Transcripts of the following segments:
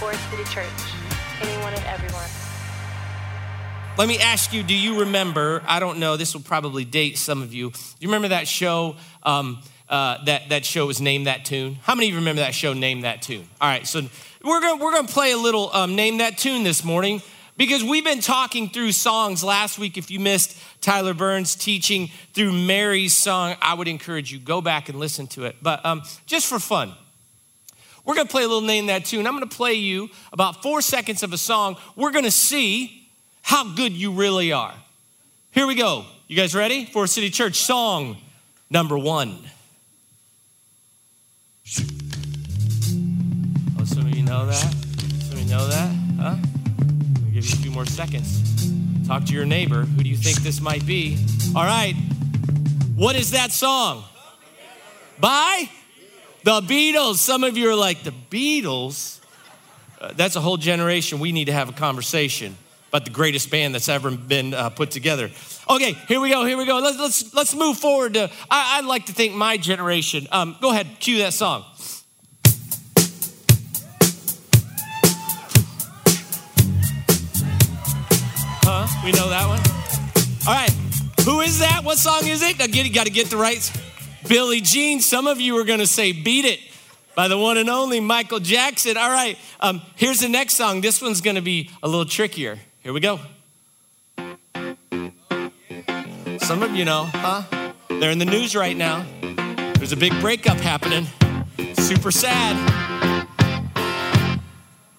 Forest City Church. Anyone and everyone. Let me ask you, do you remember? I don't know, this will probably date some of you. Do you remember that show? Um, uh, that, that show was Name That Tune. How many of you remember that show, Name That Tune? All right, so we're gonna, we're gonna play a little um, Name That Tune this morning because we've been talking through songs last week. If you missed Tyler Burns teaching through Mary's song, I would encourage you, go back and listen to it. But um, just for fun, we're gonna play a little Name That Tune. I'm gonna play you about four seconds of a song. We're gonna see how good you really are. Here we go. You guys ready? Forest City Church song number one. Oh, some of you know that? Some of you know that? Huh? I'll give you a few more seconds. Talk to your neighbor. Who do you think this might be? All right. What is that song? By the Beatles. Some of you are like, the Beatles? Uh, that's a whole generation. We need to have a conversation about the greatest band that's ever been uh, put together. Okay, here we go. Here we go. Let's let's let's move forward. To, I, I like to think my generation. Um, go ahead, cue that song. Huh? We know that one. All right. Who is that? What song is it? I get got to get the right. Billie Jean. Some of you are going to say "Beat It" by the one and only Michael Jackson. All right. Um, here's the next song. This one's going to be a little trickier. Here we go. Some of you know, huh? They're in the news right now. There's a big breakup happening. Super sad.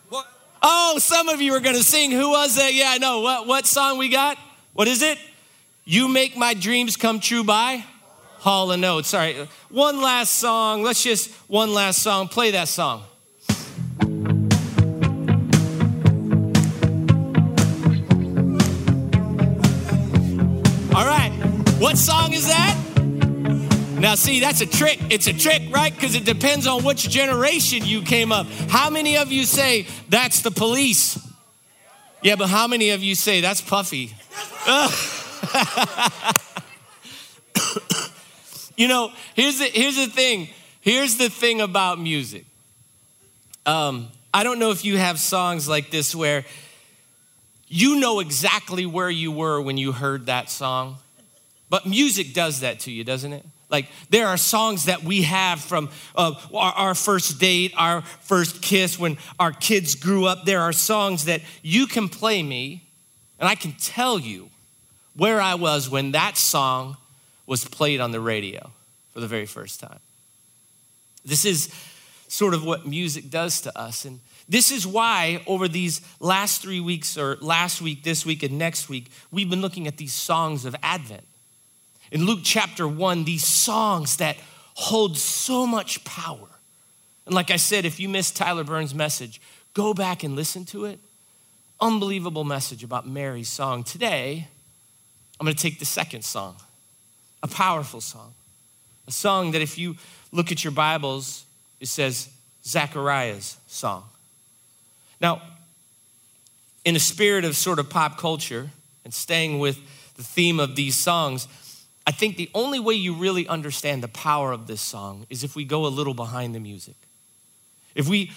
What? Oh, some of you are going to sing. Who was that? Yeah, I know. What, what song we got? What is it? You Make My Dreams Come True by Hall and Oates. All right, One last song. Let's just, one last song. Play that song. All right. What song is that? Now, see, that's a trick. It's a trick, right? Because it depends on which generation you came up. How many of you say that's the police? Yeah, but how many of you say that's Puffy? you know, here's the, here's the thing. Here's the thing about music. Um, I don't know if you have songs like this where you know exactly where you were when you heard that song. But music does that to you, doesn't it? Like there are songs that we have from uh, our, our, first date, our first kiss, when our kids grew up. There are songs that you can play me, and I can tell you where I was when that song was played on the radio for the very first time. This is sort of what music does to us. And this is why, over these last three weeks, or last week, this week, and next week, we've been looking at these songs of Advent. In Luke chapter 1, these songs that hold so much power. And like I said, if you missed Tyler Burns' message, go back and listen to it. Unbelievable message about Mary's song. Today, I'm to take the second song, a powerful song, a song that if you look at your Bibles, it says Zechariah's song. Now, in a spirit of sort of pop culture and staying with the theme of these songs, I think the only way you really understand the power of this song is if we go a little behind the music. If we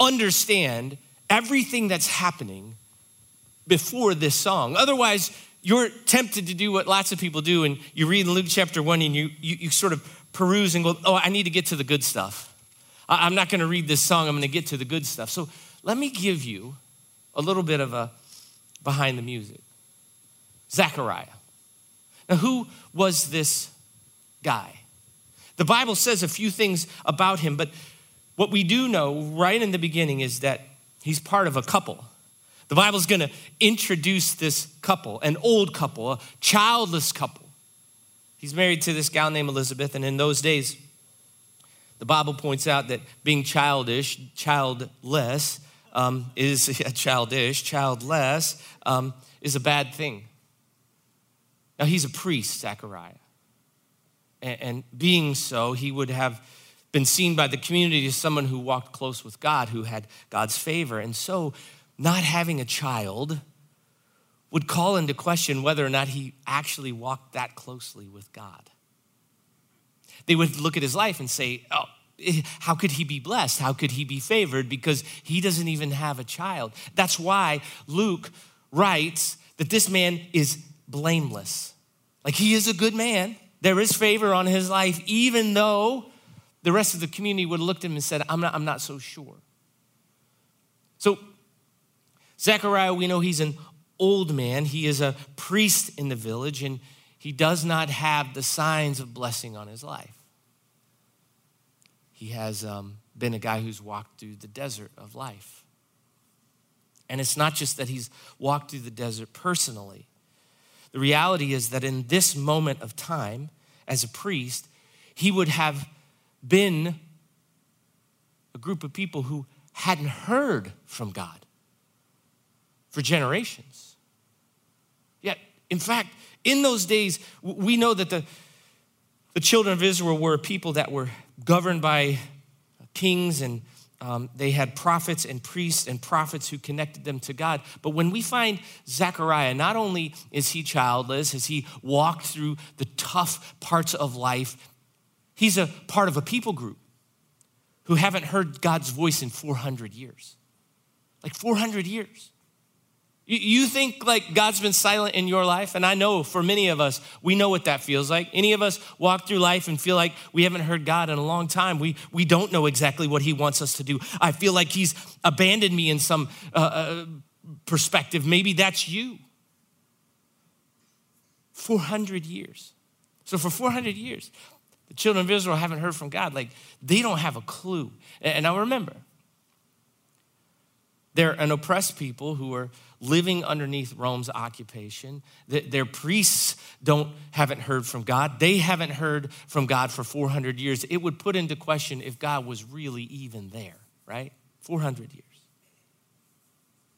understand everything that's happening before this song. Otherwise, you're tempted to do what lots of people do, and you read Luke chapter 1 and you, you, you sort of peruse and go, Oh, I need to get to the good stuff. I'm not going to read this song, I'm going to get to the good stuff. So let me give you a little bit of a behind the music. Zechariah. Now, who was this guy? The Bible says a few things about him, but what we do know right in the beginning is that he's part of a couple. The Bible's gonna introduce this couple, an old couple, a childless couple. He's married to this gal named Elizabeth, and in those days, the Bible points out that being childish, childless, um, is yeah, childish, childless, um, is a bad thing. Now, he's a priest, Zechariah. And, and being so, he would have been seen by the community as someone who walked close with God, who had God's favor. And so, not having a child would call into question whether or not he actually walked that closely with God. They would look at his life and say, oh, eh, how could he be blessed? How could he be favored? Because he doesn't even have a child. That's why Luke writes that this man is blameless. Like he is a good man. There is favor on his life, even though the rest of the community would have looked at him and said, I'm not, I'm not so sure. So, Zechariah, we know he's an old man. He is a priest in the village, and he does not have the signs of blessing on his life. He has um, been a guy who's walked through the desert of life. And it's not just that he's walked through the desert personally. The reality is that in this moment of time, as a priest, he would have been a group of people who hadn't heard from God for generations. Yet, in fact, in those days, we know that the, the children of Israel were a people that were governed by kings and um, they had prophets and priests and prophets who connected them to God. But when we find Zechariah, not only is he childless, has he walked through the tough parts of life, he's a part of a people group who haven't heard God's voice in 400 years. Like 400 years. You think like God's been silent in your life? And I know for many of us, we know what that feels like. Any of us walk through life and feel like we haven't heard God in a long time. We, we don't know exactly what He wants us to do. I feel like He's abandoned me in some uh, uh, perspective. Maybe that's you. 400 years. So for 400 years, the children of Israel haven't heard from God. Like they don't have a clue. And now remember, they're an oppressed people who are living underneath Rome's occupation. Their priests don't haven't heard from God. They haven't heard from God for 400 years. It would put into question if God was really even there, right? 400 years.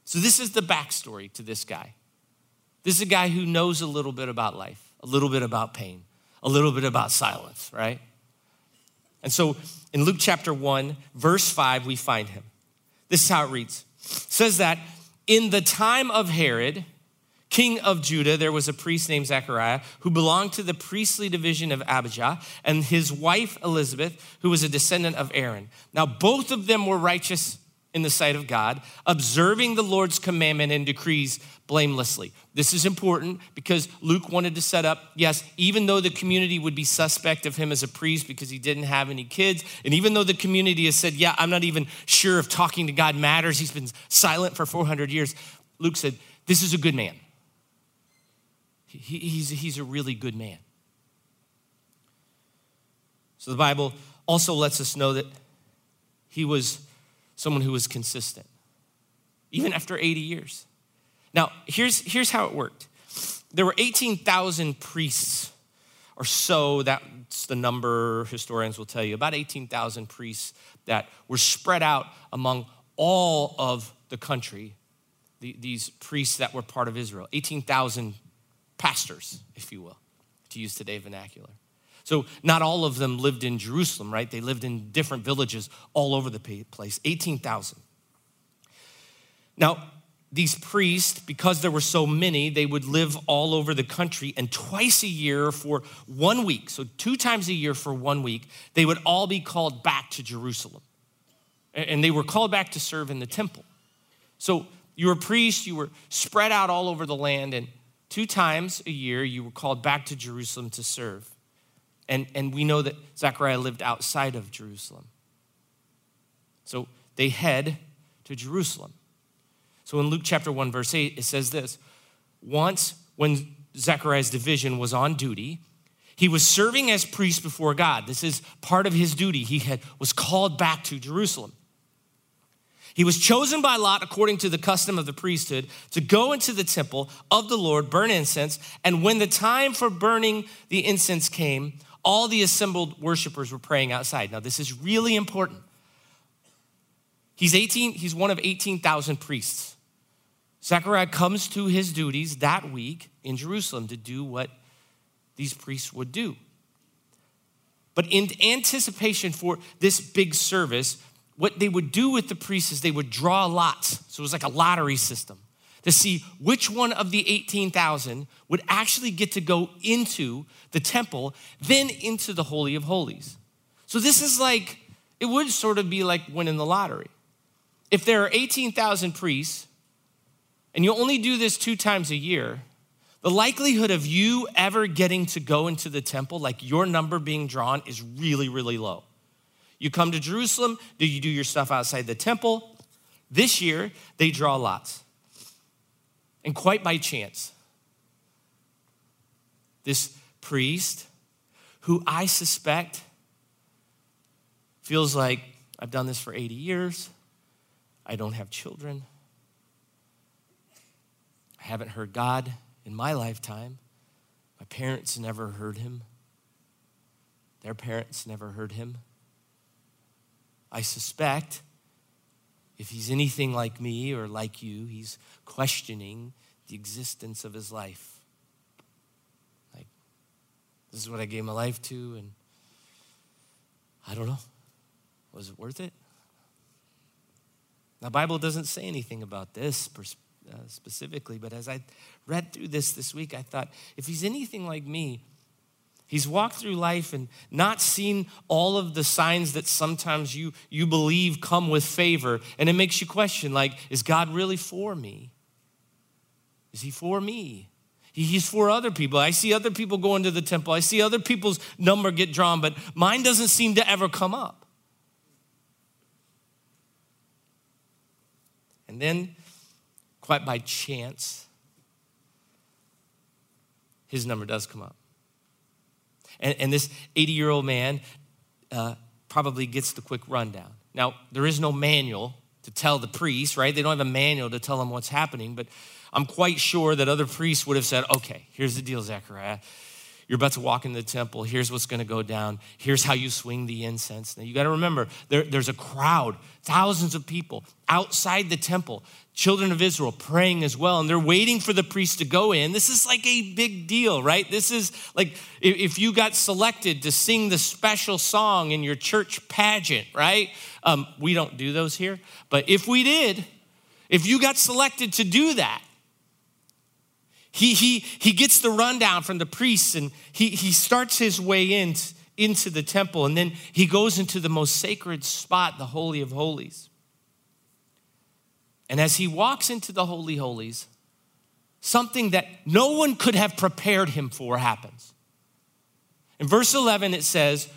So this is the backstory to this guy. This is a guy who knows a little bit about life, a little bit about pain, a little bit about silence, right? And so in Luke chapter 1, verse 5, we find him. This is how it reads. It says that in the time of Herod, king of Judah, there was a priest named Zechariah who belonged to the priestly division of Abijah, and his wife Elizabeth, who was a descendant of Aaron. Now, both of them were righteous in the sight of God, observing the Lord's commandment and decrees blamelessly. This is important because Luke wanted to set up, yes, even though the community would be suspect of him as a priest because he didn't have any kids, and even though the community has said, yeah, I'm not even sure if talking to God matters, he's been silent for 400 years, Luke said, this is a good man. He, he's, he's a really good man. So the Bible also lets us know that he was someone who was consistent, even after 80 years. Now, here's, here's how it worked there were 18,000 priests or so, that's the number historians will tell you, about 18,000 priests that were spread out among all of the country, the, these priests that were part of Israel, 18,000 pastors, if you will, to use today vernacular. So, not all of them lived in Jerusalem, right? They lived in different villages all over the place, 18,000. Now, these priests, because there were so many, they would live all over the country, and twice a year for one week, so two times a year for one week, they would all be called back to Jerusalem. And they were called back to serve in the temple. So, you were a priest, you were spread out all over the land, and two times a year you were called back to Jerusalem to serve. And, and we know that Zechariah lived outside of Jerusalem. So they head to Jerusalem. So in Luke chapter 1, verse 8, it says this Once, when Zechariah's division was on duty, he was serving as priest before God. This is part of his duty. He had, was called back to Jerusalem. He was chosen by Lot, according to the custom of the priesthood, to go into the temple of the Lord, burn incense. And when the time for burning the incense came, all the assembled worshipers were praying outside. Now, this is really important. He's 18, he's one of 18,000 priests. Zechariah comes to his duties that week in Jerusalem to do what these priests would do. But in anticipation for this big service, what they would do with the priests is they would draw lots. So it was like a lottery system to see which one of the 18,000 would actually get to go into the temple, then into the Holy of Holies. So this is like it would sort of be like winning the lottery. If there are 18,000 priests and you only do this two times a year, the likelihood of you ever getting to go into the temple, like your number being drawn, is really, really low. You come to Jerusalem, do you do your stuff outside the temple? This year, they draw lots. And quite by chance, this priest, who I suspect feels like I've done this for 80 years, I don't have children, I haven't heard God in my lifetime. My parents never heard him. Their parents never heard him. I suspect if he's anything like me or like you, he's questioning the existence of his life. Like, this is what I gave my life to, and I don't know. Was it worth it? The Bible doesn't say anything about this uh, specifically, but as I read through this this week, I thought if he's anything like me, He's walked through life and not seen all of the signs that sometimes you, you believe come with favor. And it makes you question like, is God really for me? Is he for me? He's for other people. I see other people go into the temple. I see other people's number get drawn, but mine doesn't seem to ever come up. And then, quite by chance, his number does come up. And, and this 80 year old man uh, probably gets the quick rundown. Now, there is no manual to tell the priest, right? They don't have a manual to tell them what's happening, but I'm quite sure that other priests would have said, okay, here's the deal, Zechariah. You're about to walk in the temple. Here's what's going to go down. Here's how you swing the incense. Now, you got to remember, there, there's a crowd, thousands of people outside the temple children of Israel praying as well, and they're waiting for the priest to go in. This is like a big deal, right? This is like if you got selected to sing the special song in your church pageant, right? Um, we don't do those here, but if we did, if you got selected to do that, he, he, he gets the rundown from the priests and he, he starts his way in into the temple and then he goes into the most sacred spot, the Holy of Holies. And as he walks into the Holy Holies, something that no one could have prepared him for happens. In verse 11, it says,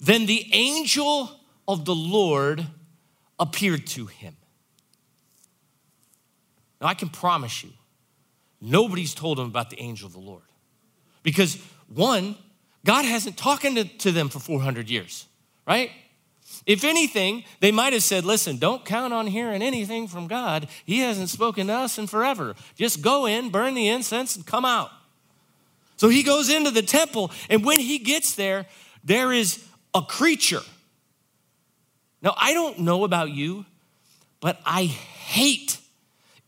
Then the angel of the Lord appeared to him. Now, I can promise you, nobody's told him about the angel of the Lord. Because, one, God hasn't talked to, to them for 400 years, right? If anything, they might have said, Listen, don't count on hearing anything from God. He hasn't spoken to us in forever. Just go in, burn the incense, and come out. So he goes into the temple, and when he gets there, there is a creature. Now, I don't know about you, but I hate,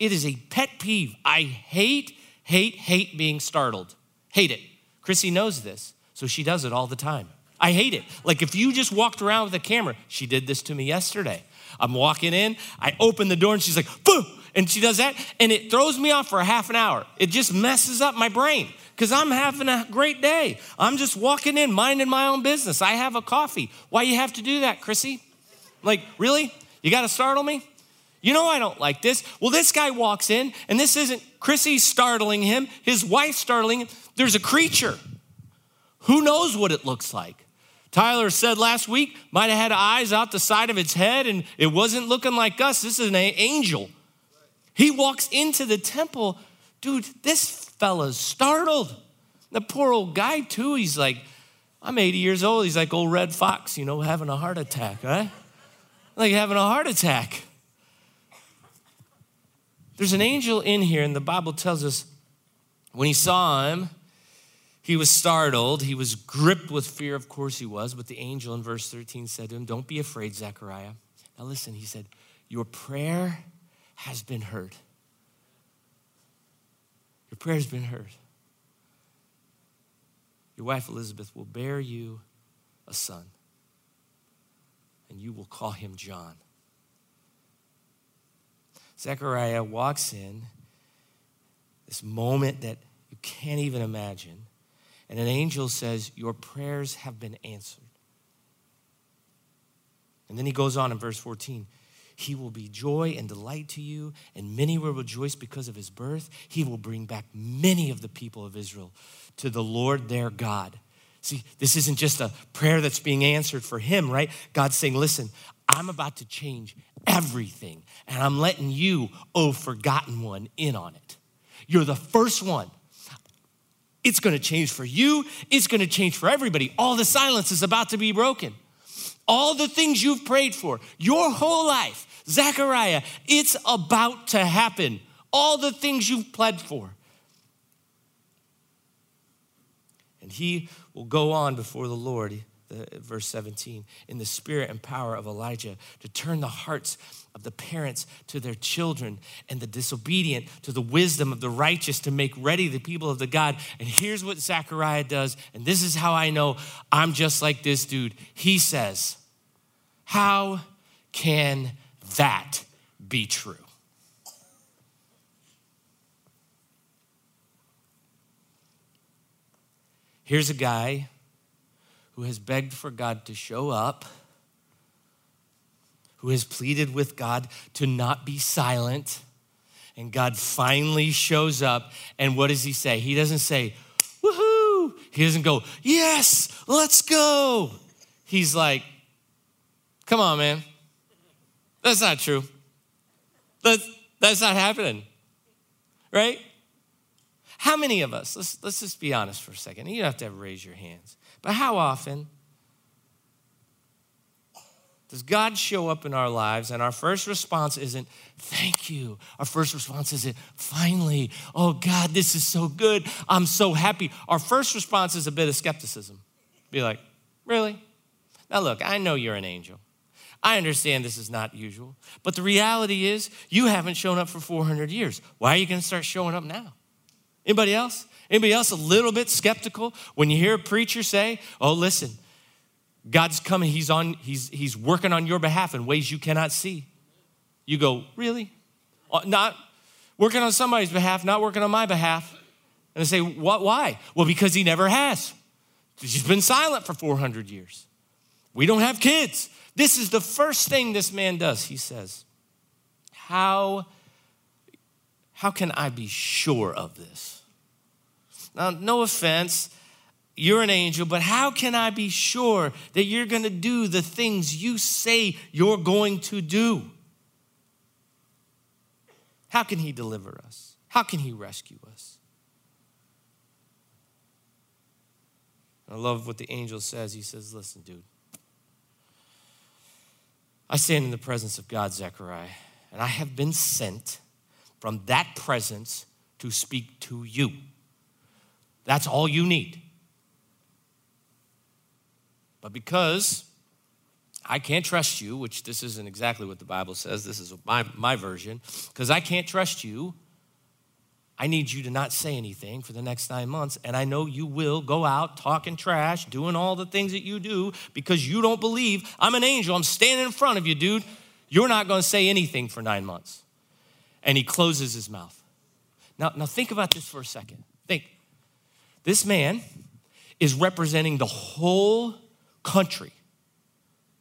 it is a pet peeve. I hate, hate, hate being startled. Hate it. Chrissy knows this, so she does it all the time. I hate it. Like if you just walked around with a camera, she did this to me yesterday. I'm walking in, I open the door and she's like, boom, and she does that, and it throws me off for a half an hour. It just messes up my brain because I'm having a great day. I'm just walking in, minding my own business. I have a coffee. Why you have to do that, Chrissy? Like, really? You got to startle me? You know I don't like this. Well, this guy walks in, and this isn't Chrissy startling him, his wife startling him. There's a creature. Who knows what it looks like? Tyler said last week, might have had eyes out the side of its head and it wasn't looking like us. This is an angel. He walks into the temple. Dude, this fella's startled. The poor old guy, too, he's like, I'm 80 years old. He's like old Redd Foxx, you know, having a heart attack, right? Like having a heart attack. There's an angel in here, and the Bible tells us when he saw him, he was startled. He was gripped with fear. Of course, he was. But the angel in verse 13 said to him, Don't be afraid, Zechariah. Now, listen, he said, Your prayer has been heard. Your prayer has been heard. Your wife Elizabeth will bear you a son, and you will call him John. Zechariah walks in, this moment that you can't even imagine and an angel says, Your prayers have been answered. And then he goes on in verse 14. He will be joy and delight to you, and many will rejoice because of his birth. He will bring back many of the people of Israel to the Lord their God. See, this isn't just a prayer that's being answered for him, right? God's saying, listen, I'm about to change everything, and I'm letting you, oh, forgotten one, in on it. You're the first one. It's gonna change for you, it's gonna change for everybody. All the silence is about to be broken. All the things you've prayed for, your whole life, Zechariah, it's about to happen. All the things you've pled for. And he will go on before the Lord, verse 17, in the spirit and power of Elijah to turn the hearts of the parents to their children and the disobedient to the wisdom of the righteous to make ready the people of the God. And here's what Zechariah does, and this is how I know I'm just like this dude. He says, How can that be true. Here's a guy who has begged for God to show up, who has pleaded with God to not be silent, and God finally shows up. And what does he say? He doesn't say, woohoo. He doesn't go, yes, let's go. He's like, come on, man. That's not true. That's, that's not happening, right? How many of us, let's, let's just be honest for a second. You don't have to raise your hands, but how often does God show up in our lives and our first response isn't, thank you? Our first response isn't, finally, oh God, this is so good. I'm so happy. Our first response is a bit of skepticism. Be like, really? Now, look, I know you're an angel. I understand this is not usual, but the reality is you haven't shown up for 400 years. Why are you going to start showing up now? Anybody else? Anybody else a little bit skeptical when you hear a preacher say, "Oh, listen, God's coming, he's on he's he's working on your behalf in ways you cannot see." You go, "Really?" Uh, not working on somebody's behalf, not working on my behalf. And I say, "What why?" Well, because he never has. He's been silent for 400 years. We don't have kids. This is the first thing this man does. He says, How, how can I be sure of this? Now, no offense, you're an angel, but how can I be sure that you're going to do the things you say you're going to do? How can he deliver us? How can he rescue us? I love what the angel says. He says, Listen, dude, I stand in the presence of God, Zechariah, and I have been sent from that presence to speak to you. That's all you need. But because I can't trust you, which this isn't exactly what the Bible says, this is my, my version, because I can't trust you, I need you to not say anything for the next nine months. And I know you will go out talking trash, doing all the things that you do because you don't believe I'm an angel. I'm standing in front of you, dude. You're not going to say anything for nine months. And he closes his mouth. Now, now think about this for a second. Think. This man is representing the whole country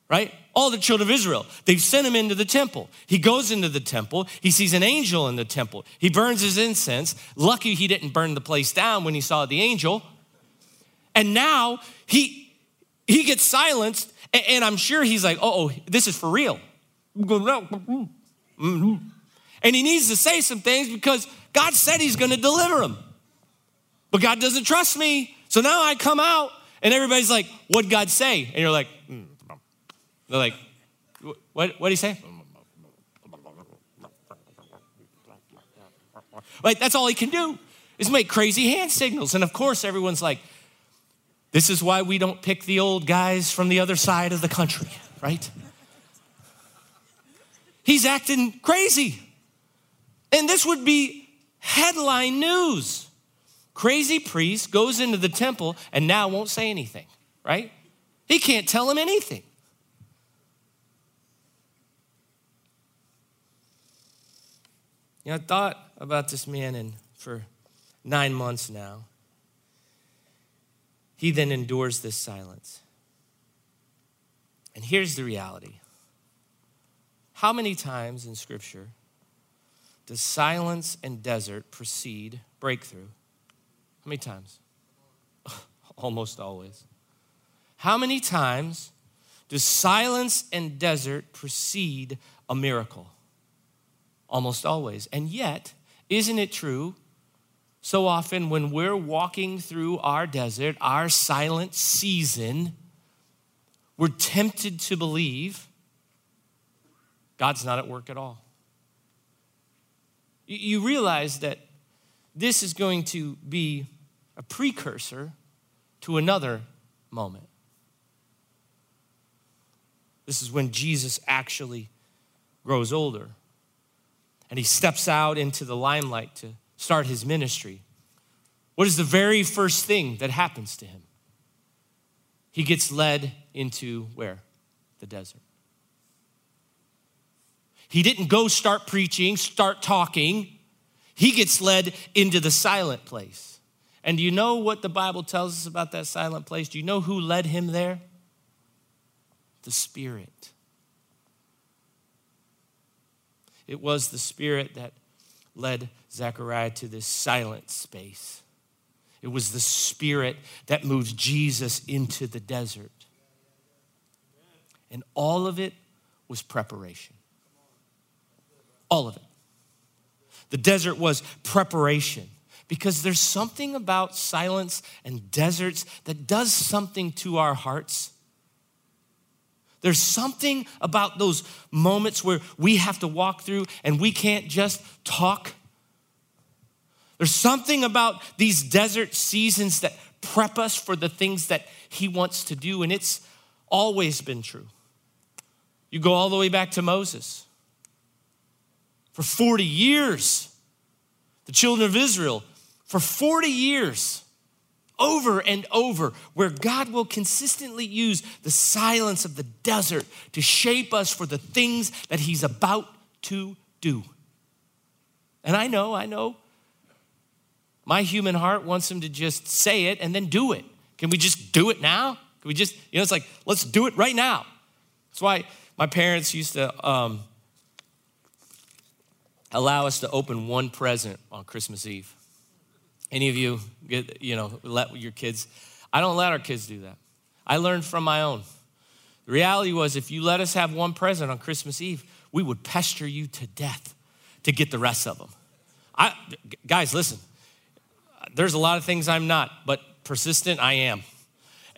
right? All the children of Israel. They've sent him into the temple. He goes into the temple. He sees an angel in the temple. He burns his incense. Lucky he didn't burn the place down when he saw the angel. And now he he gets silenced, and I'm sure he's like, oh, this is for real. Mm-hmm. And he needs to say some things because God said he's going to deliver him. But God doesn't trust me. So now I come out, and everybody's like, what'd God say? And you're like, mm. They're like, what, what did he say? Like, that's all he can do is make crazy hand signals. And of course, everyone's like, this is why we don't pick the old guys from the other side of the country, right? He's acting crazy. And this would be headline news. Crazy priest goes into the temple and now won't say anything, right? He can't tell him anything. You know, I thought about this man and for nine months now. He then endures this silence. And here's the reality How many times in Scripture does silence and desert precede breakthrough? How many times? Almost always. How many times does silence and desert precede a miracle? Almost always. And yet, isn't it true? So often, when we're walking through our desert, our silent season, we're tempted to believe God's not at work at all. You realize that this is going to be a precursor to another moment. This is when Jesus actually grows older and he steps out into the limelight to start his ministry. What is the very first thing that happens to him? He gets led into where? The desert. He didn't go start preaching, start talking. He gets led into the silent place. And do you know what the Bible tells us about that silent place? Do you know who led him there? the Spirit. It was the Spirit that led Zechariah to this silent space. It was the Spirit that moved Jesus into the desert. And all of it was preparation. All of it. The desert was preparation because there's something about silence and deserts that does something to our hearts there's something about those moments where we have to walk through and we can't just talk. There's something about these desert seasons that prep us for the things that He wants to do, and it's always been true. You go all the way back to Moses. For 40 years, the children of Israel, for 40 years, over and over, where God will consistently use the silence of the desert to shape us for the things that He's about to do. And I know, I know, my human heart wants Him to just say it and then do it. Can we just do it now? Can we just, you know, it's like, let's do it right now. That's why my parents used to um, allow us to open one present on Christmas Eve. Any of you get, you know, let your kids? I don't let our kids do that. I learned from my own. The reality was, if you let us have one present on Christmas Eve, we would pester you to death to get the rest of them. I, guys, listen, there's a lot of things I'm not, but persistent I am.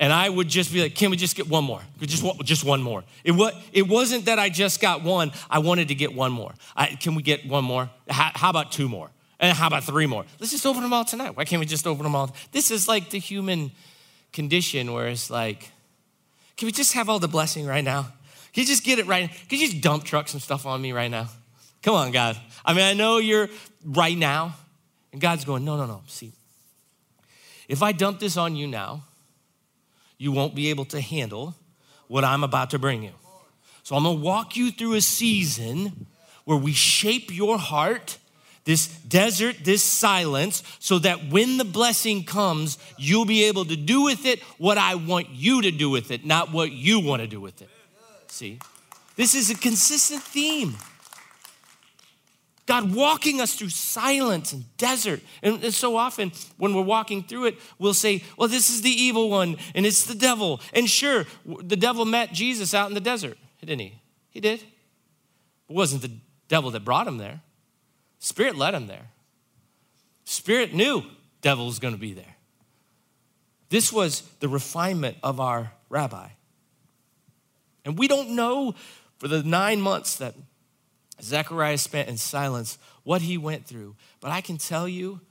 And I would just be like, can we just get one more? Just just one more. It, was, it wasn't that I just got one, I wanted to get one more. I, can we get one more? How, how about two more? And how about three more? Let's just open them all tonight. Why can't we just open them all? This is like the human condition where it's like, can we just have all the blessing right now? Can you just get it right? Can you just dump truck some stuff on me right now? Come on, God. I mean, I know you're right now. And God's going, no, no, no. See, if I dump this on you now, you won't be able to handle what I'm about to bring you. So I'm gonna walk you through a season where we shape your heart this desert, this silence, so that when the blessing comes, you'll be able to do with it what I want you to do with it, not what you want to do with it. See? This is a consistent theme. God walking us through silence and desert. And, so often when we're walking through it, we'll say, well, this is the evil one and it's the devil. And sure, the devil met Jesus out in the desert, didn't he? He did. It wasn't the devil that brought him there. Spirit led him there. Spirit knew devil was going to be there. This was the refinement of our rabbi. And we don't know for the nine months that Zechariah spent in silence what he went through, but I can tell you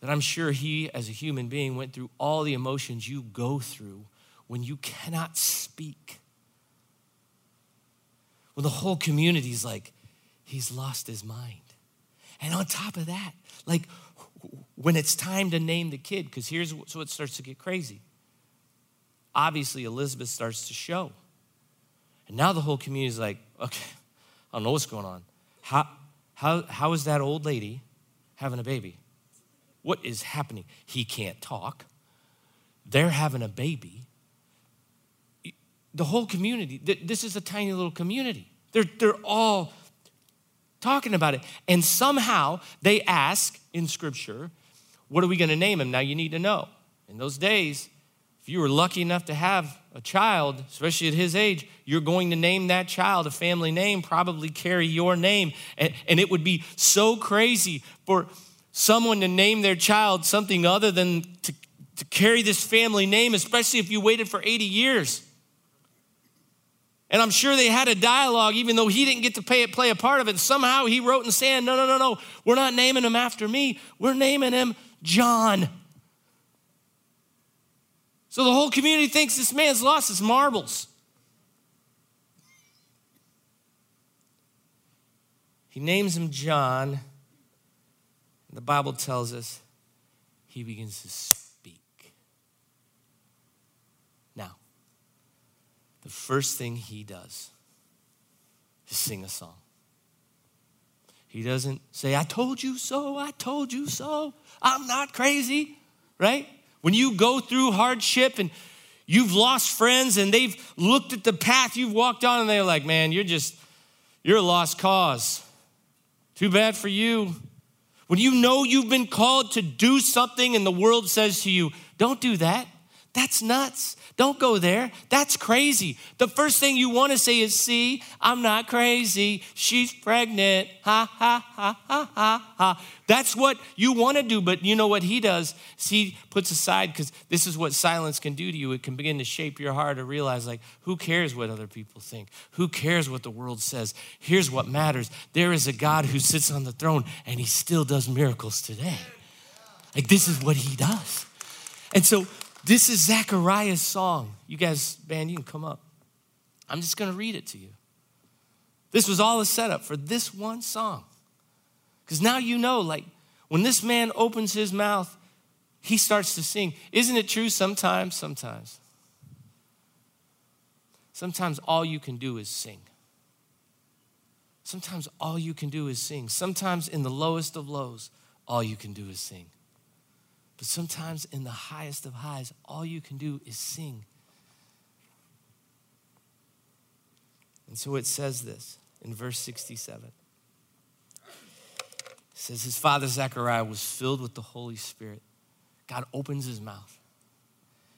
that I'm sure he, as a human being, went through all the emotions you go through when you cannot speak. When the whole community is like, he's lost his mind. And on top of that, like when it's time to name the kid, because here's so it starts to get crazy. Obviously, Elizabeth starts to show. And now the whole community is like, okay, I don't know what's going on. How, how, how is that old lady having a baby? What is happening? He can't talk. They're having a baby. the whole community, this is a tiny little community. They're, they're all talking about it. And somehow they ask in scripture, what are we going to name him? Now you need to know. In those days, if you were lucky enough to have a child, especially at his age, you're going to name that child a family name, probably carry your name. And, and it would be so crazy for someone to name their child something other than to, to carry this family name, especially if you waited for 80 years. And I'm sure they had a dialogue, even though he didn't get to pay, play a part of it. Somehow he wrote in sand, no, no, no, no, we're not naming him after me. We're naming him John. So the whole community thinks this man's lost his marbles. He names him John. The Bible tells us he begins to speak. Now, the first thing he does is sing a song. He doesn't say, I told you so, I told you so, I'm not crazy, right? When you go through hardship and you've lost friends and they've looked at the path you've walked on and they're like, man, you're just, you're a lost cause. Too bad for you. When you know you've been called to do something and the world says to you, don't do that, that's nuts. Don't go there. That's crazy. The first thing you want to say is, See, I'm not crazy. She's pregnant. Ha, ha, ha, ha, ha, ha. That's what you want to do. But you know what he does? He puts aside, because this is what silence can do to you. It can begin to shape your heart to realize, like, who cares what other people think? Who cares what the world says? Here's what matters there is a God who sits on the throne, and he still does miracles today. Like, this is what he does. And so this is Zechariah's song. You guys, band, you can come up. I'm just going to read it to you. This was all a setup for this one song. Because now you know, like, when this man opens his mouth, he starts to sing. Isn't it true sometimes? Sometimes. Sometimes all you can do is sing. Sometimes all you can do is sing. Sometimes in the lowest of lows, all you can do is sing. But sometimes in the highest of highs, all you can do is sing. And so it says this in verse 67. It says, His father Zechariah was filled with the Holy Spirit. God opens his mouth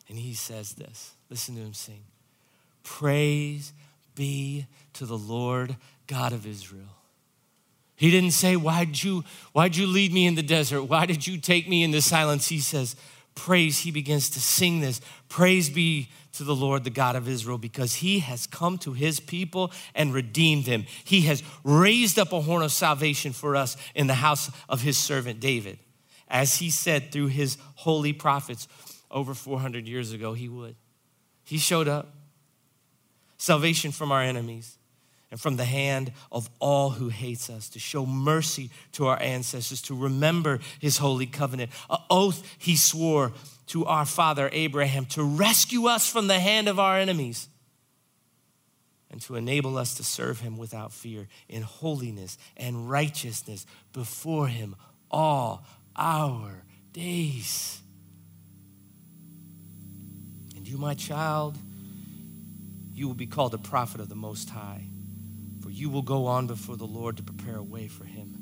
and he says this. Listen to him sing Praise be to the Lord God of Israel he didn't say, why'd you, why'd you lead me in the desert? Why did you take me into silence? He says, Praise. He begins to sing this. Praise be to the Lord, the God of Israel, because he has come to his people and redeemed them. He has raised up a horn of salvation for us in the house of his servant David. As he said through his holy prophets over 400 years ago, he would. He showed up. Salvation from our enemies and from the hand of all who hates us, to show mercy to our ancestors, to remember his holy covenant, an oath he swore to our father Abraham to rescue us from the hand of our enemies and to enable us to serve him without fear in holiness and righteousness before him all our days. And you, my child, you will be called a prophet of the Most High for you will go on before the Lord to prepare a way for him,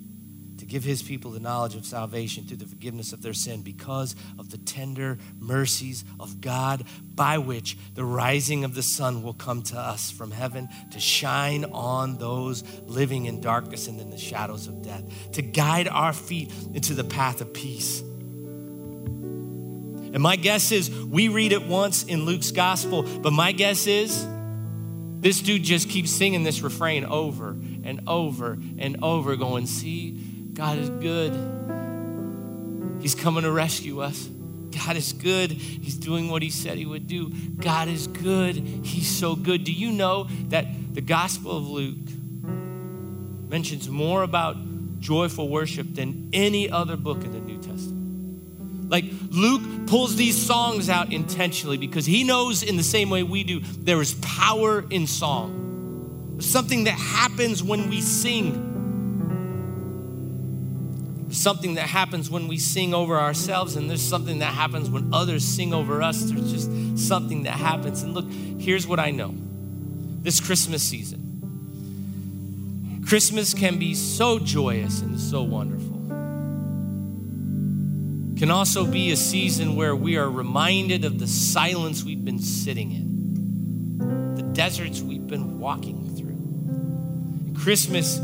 to give his people the knowledge of salvation through the forgiveness of their sin because of the tender mercies of God, by which the rising of the sun will come to us from heaven to shine on those living in darkness and in the shadows of death, to guide our feet into the path of peace. And my guess is we read it once in Luke's gospel, but my guess is this dude just keeps singing this refrain over and over and over, going, See, God is good. He's coming to rescue us. God is good. He's doing what he said he would do. God is good. He's so good. Do you know that the Gospel of Luke mentions more about joyful worship than any other book in the New? Like Luke pulls these songs out intentionally because he knows in the same way we do, there is power in song. Something that happens when we sing. Something that happens when we sing over ourselves, and there's something that happens when others sing over us. There's just something that happens. And look, here's what I know this Christmas season. Christmas can be so joyous and so wonderful. Can also be a season where we are reminded of the silence we've been sitting in, the deserts we've been walking through. And Christmas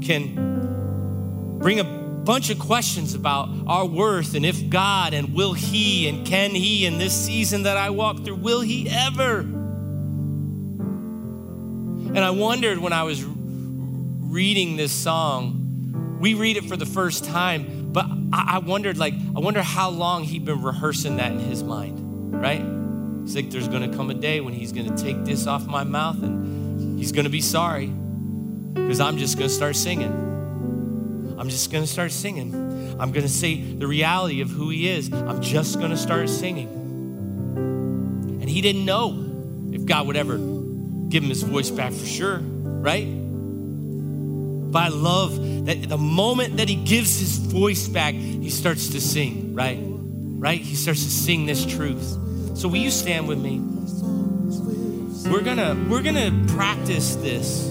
can bring a bunch of questions about our worth and if God and will He and can He in this season that I walk through, will He ever? And I wondered when I was reading this song, we read it for the first time, but I, wondered, like, I wonder how long he'd been rehearsing that in his mind, right? Like, there's gonna come a day when he's gonna take this off my mouth and he's gonna be sorry because I'm just gonna start singing. I'm just gonna start singing. I'm gonna say the reality of who he is. I'm just gonna start singing. And he didn't know if God would ever give him his voice back for sure, right? I love that the moment that he gives his voice back, he starts to sing, right? Right? He starts to sing this truth. So will you stand with me? We're gonna we're gonna practice this.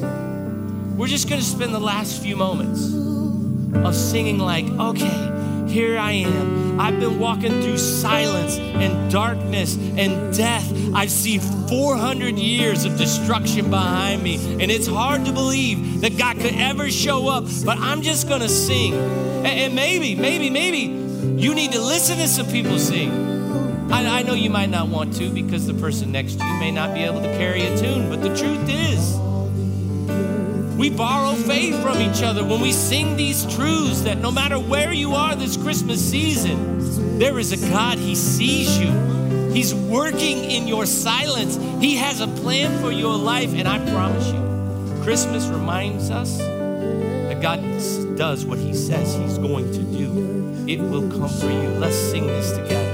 We're just gonna spend the last few moments of singing like, okay, here I am. I've been walking through silence and darkness and death. I've seen 400 years of destruction behind me, and it's hard to believe that God could ever show up, but I'm just gonna sing. And maybe, maybe, maybe you need to listen to some people sing. I, know you might not want to because the person next to you may not be able to carry a tune, but the truth is, we borrow faith from each other when we sing these truths that no matter where you are this Christmas season, there is a God, He sees you. He's working in your silence. He has a plan for your life, and I promise you, Christmas reminds us that God does what He says He's going to do. It will come for you. Let's sing this together.